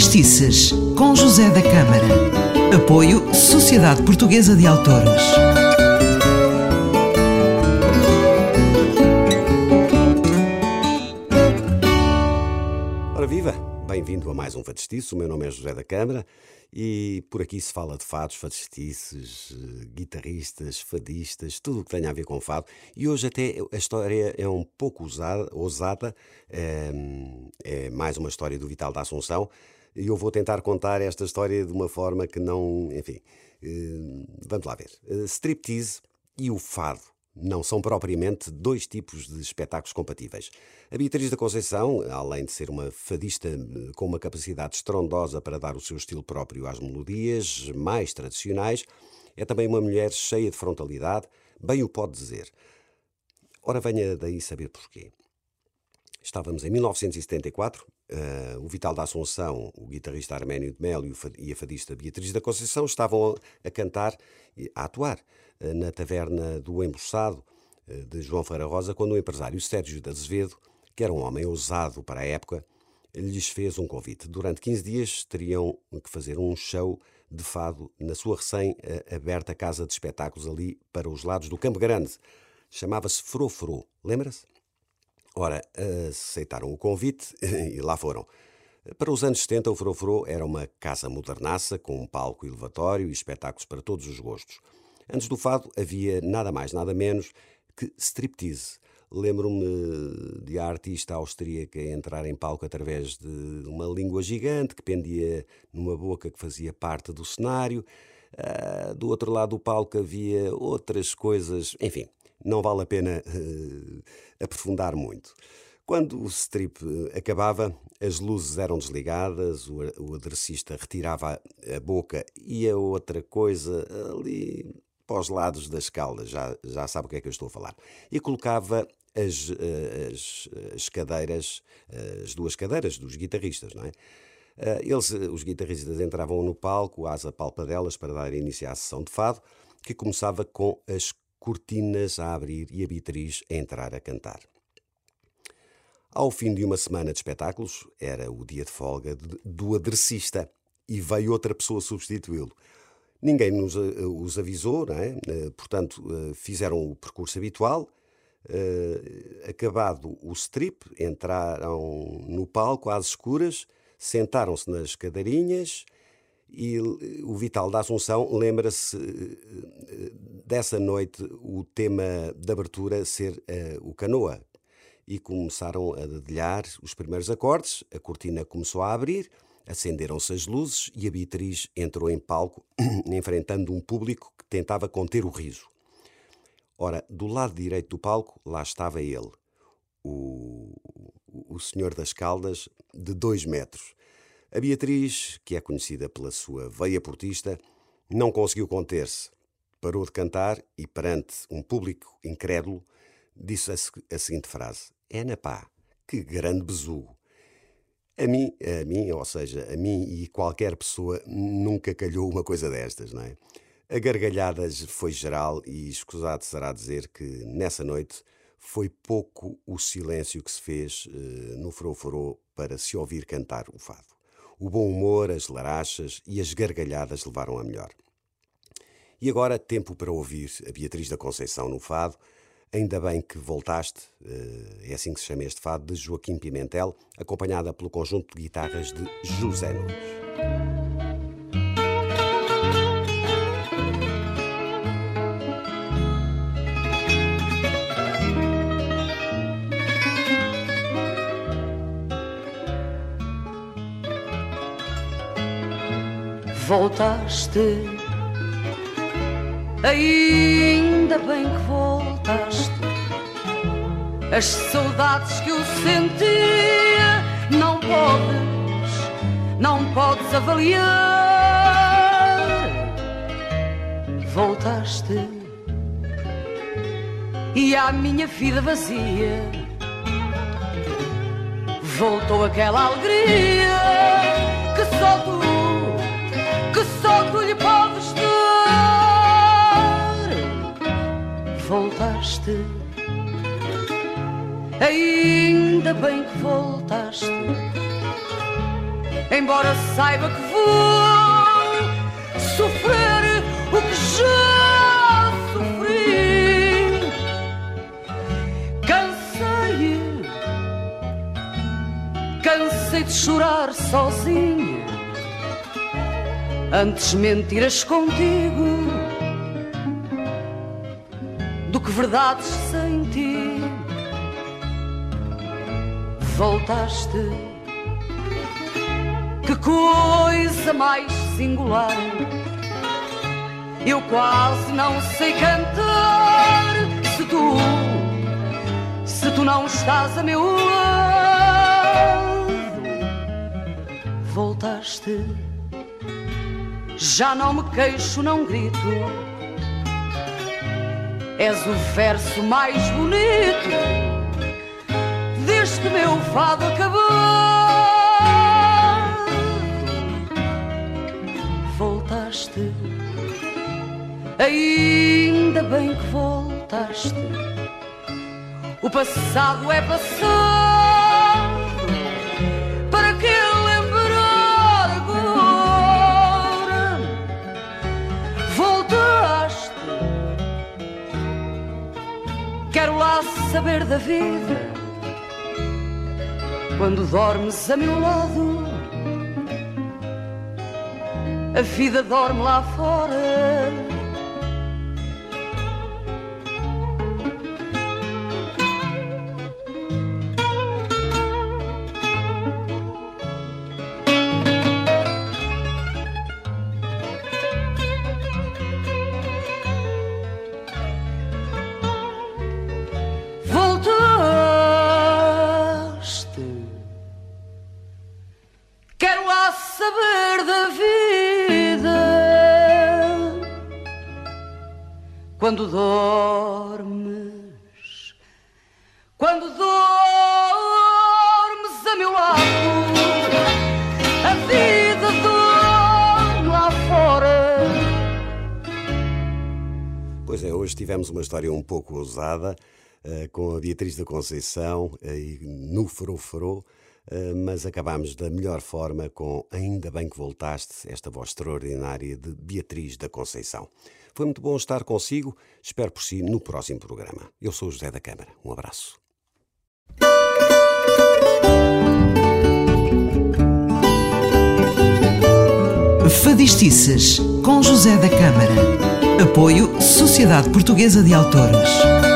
Factistices, com José da Câmara. Apoio Sociedade Portuguesa de Autores. Ora viva! Bem-vindo a mais um Fadistiço. O meu nome é José da Câmara e por aqui se fala de fados, fadistices, eh, guitarristas, fadistas, tudo o que tenha a ver com fado. E hoje até a história é um pouco ousada, ousada é, é mais uma história do Vital da Assunção e eu vou tentar contar esta história de uma forma que não. Enfim, eh, vamos lá ver. Eh, striptease e o fado não são propriamente dois tipos de espetáculos compatíveis. A Beatriz da Conceição, além de ser uma fadista eh, com uma capacidade estrondosa para dar o seu estilo próprio às melodias mais tradicionais, é também uma mulher cheia de frontalidade, bem o pode dizer. Ora, venha daí saber porquê. Estávamos em 1974, uh, o Vital da Assunção, o guitarrista Arménio de Melo e a fadista Beatriz da Conceição estavam a cantar, a atuar uh, na taverna do Embuçado uh, de João Ferreira Rosa, quando o empresário Sérgio de Azevedo, que era um homem ousado para a época, lhes fez um convite. Durante 15 dias teriam que fazer um show de fado na sua recém-aberta casa de espetáculos ali para os lados do Campo Grande. Chamava-se Frofro, lembra-se? Ora, aceitaram o convite e lá foram. Para os anos 70, o Frofro era uma casa modernaça, com um palco elevatório e espetáculos para todos os gostos. Antes do fado havia nada mais, nada menos que striptease. Lembro-me de a artista austríaca entrar em palco através de uma língua gigante que pendia numa boca que fazia parte do cenário. Uh, do outro lado do palco havia outras coisas, enfim, não vale a pena uh, aprofundar muito. Quando o strip eh, acabava, as luzes eram desligadas, o, o aderecista retirava a, boca e a outra coisa ali para os lados das caldas, já, já sabe o que é que eu estou a falar, e colocava as, eh, as, as cadeiras, as duas cadeiras dos guitarristas, não é? Eles, os guitarristas entravam no palco, asa palpa delas, para dar início à sessão de fado, que começava com as cortinas a abrir e a Beatriz a entrar a cantar. Ao fim de uma semana de espetáculos, era o dia de folga do adressista e veio outra pessoa substituí-lo. Ninguém nos eh, os avisou, é? Eh, portanto, eh, fizeram o percurso habitual. Acabado o strip, entraram no palco às escuras, sentaram-se nas cadeirinhas e o Vital da Assunção lembra-se eh, dessa noite o tema de abertura ser uh, o canoa. E começaram a dedilhar os primeiros acordes, a cortina começou a abrir, acenderam-se as luzes e a Beatriz entrou em palco, enfrentando um público que tentava conter o riso. Ora, do lado direito do palco, lá estava ele, o, o senhor das caldas, de dois metros a Beatriz, que é conhecida pela sua veia portista, não conseguiu conter-se. Parou de cantar e, perante um público incrédulo, disse a, a seguinte frase: É na pá, que grande besugo. A mim, a mim, ou seja, a mim e qualquer pessoa nunca calhou uma coisa destas, não é? A gargalhadas foi geral e escusado será dizer que nessa noite foi pouco o silêncio que se fez uh, no Foroforô para se ouvir cantar o fado. O bom humor, as larachas e as gargalhadas levaram a melhor. E agora, tempo para ouvir a Beatriz da Conceição no fado. Ainda bem que voltaste, eh, é assim que se chama este fado, de Joaquim Pimentel, acompanhada pelo conjunto de guitarras de José Nunes. Voltaste. Ainda bem que voltaste. As saudades que eu sentia não podes, não podes avaliar. Voltaste e a minha vida vazia voltou aquela alegria que só tu Voltaste, ainda bem que voltaste. embora saiba que vou sofrer o que já sofri. Cansei, cansei de chorar sozinha. Antes mentiras contigo do que verdades sem ti. Voltaste que coisa mais singular! Eu quase não sei cantar se tu, se tu não estás a meu lado. Voltaste, já não me queixo, não grito. És o verso mais bonito deste meu fado acabou. voltaste. Ainda bem que voltaste. O passado é passado. Da vida. Quando dormes a meu lado a vida dorme lá fora. Da vida quando dormes, quando dormes a meu lado, a vida dorme lá fora. Pois é, hoje tivemos uma história um pouco ousada eh, com a Beatriz da Conceição eh, e no Farou, eh, mas acabámos da melhor forma com Ainda bem que voltaste, esta voz extraordinária de Beatriz da Conceição. Foi muito bom estar consigo, espero por si no próximo programa. Eu sou José da Câmara, um abraço. Fadistices com José da Câmara. Apoio Sociedade Portuguesa de Autores.